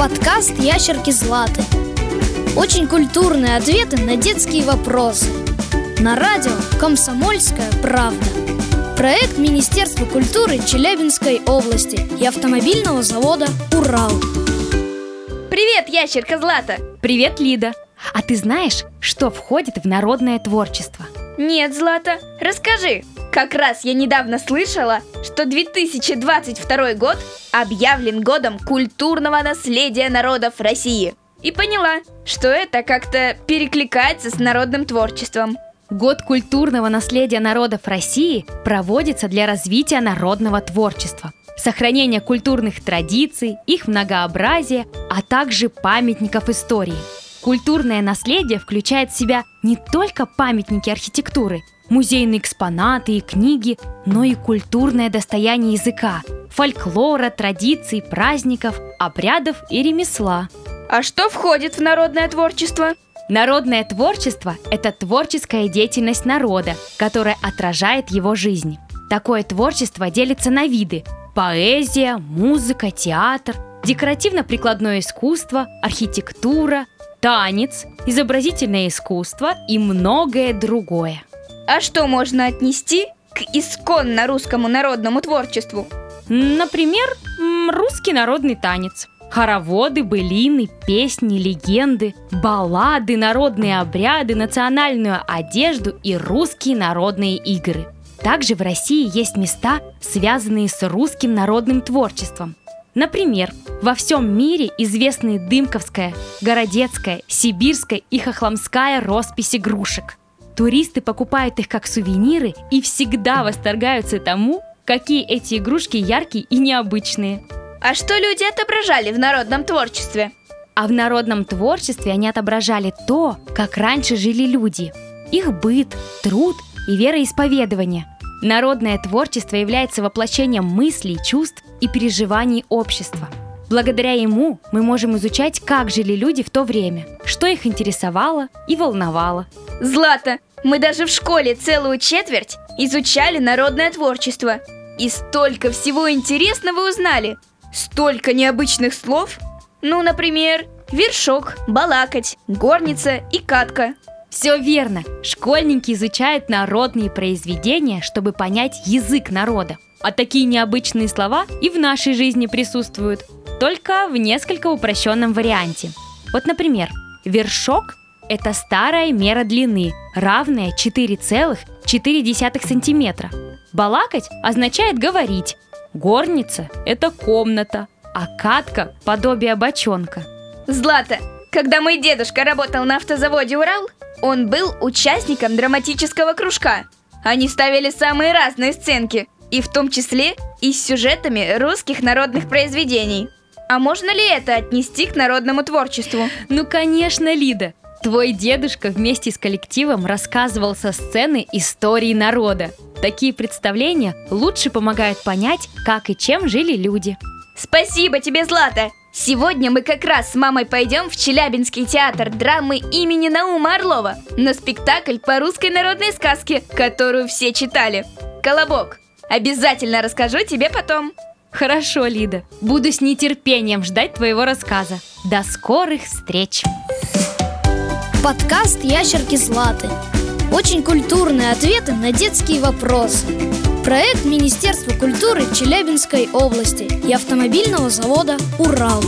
Подкаст «Ящерки Златы». Очень культурные ответы на детские вопросы. На радио «Комсомольская правда». Проект Министерства культуры Челябинской области и автомобильного завода «Урал». Привет, ящерка Злата! Привет, Лида! А ты знаешь, что входит в народное творчество? Нет, Злата, расскажи. Как раз я недавно слышала, что 2022 год объявлен годом культурного наследия народов России. И поняла, что это как-то перекликается с народным творчеством. Год культурного наследия народов России проводится для развития народного творчества, сохранения культурных традиций, их многообразия, а также памятников истории. Культурное наследие включает в себя не только памятники архитектуры, музейные экспонаты и книги, но и культурное достояние языка, фольклора, традиций, праздников, обрядов и ремесла. А что входит в народное творчество? Народное творчество – это творческая деятельность народа, которая отражает его жизнь. Такое творчество делится на виды – поэзия, музыка, театр, декоративно-прикладное искусство, архитектура, танец, изобразительное искусство и многое другое. А что можно отнести к исконно русскому народному творчеству? Например, русский народный танец – Хороводы, былины, песни, легенды, баллады, народные обряды, национальную одежду и русские народные игры. Также в России есть места, связанные с русским народным творчеством. Например, во всем мире известны Дымковская, Городецкая, Сибирская и Хохломская роспись игрушек. Туристы покупают их как сувениры и всегда восторгаются тому, какие эти игрушки яркие и необычные – а что люди отображали в народном творчестве? А в народном творчестве они отображали то, как раньше жили люди. Их быт, труд и вероисповедование. Народное творчество является воплощением мыслей, чувств и переживаний общества. Благодаря ему мы можем изучать, как жили люди в то время, что их интересовало и волновало. Злата, мы даже в школе целую четверть изучали народное творчество. И столько всего интересного узнали – Столько необычных слов. Ну, например, вершок, балакать, горница и катка. Все верно. Школьники изучают народные произведения, чтобы понять язык народа. А такие необычные слова и в нашей жизни присутствуют, только в несколько упрощенном варианте. Вот, например, вершок – это старая мера длины, равная 4,4 сантиметра. Балакать означает говорить, Горница – это комната, а катка – подобие бочонка. Злата, когда мой дедушка работал на автозаводе «Урал», он был участником драматического кружка. Они ставили самые разные сценки, и в том числе и с сюжетами русских народных произведений. А можно ли это отнести к народному творчеству? Ну, конечно, Лида. Твой дедушка вместе с коллективом рассказывал со сцены истории народа. Такие представления лучше помогают понять, как и чем жили люди. Спасибо тебе, Злата! Сегодня мы как раз с мамой пойдем в Челябинский театр драмы имени Наума Орлова на спектакль по русской народной сказке, которую все читали. Колобок. Обязательно расскажу тебе потом. Хорошо, Лида. Буду с нетерпением ждать твоего рассказа. До скорых встреч! Подкаст «Ящерки Златы». Очень культурные ответы на детские вопросы. Проект Министерства культуры Челябинской области и автомобильного завода «Урал».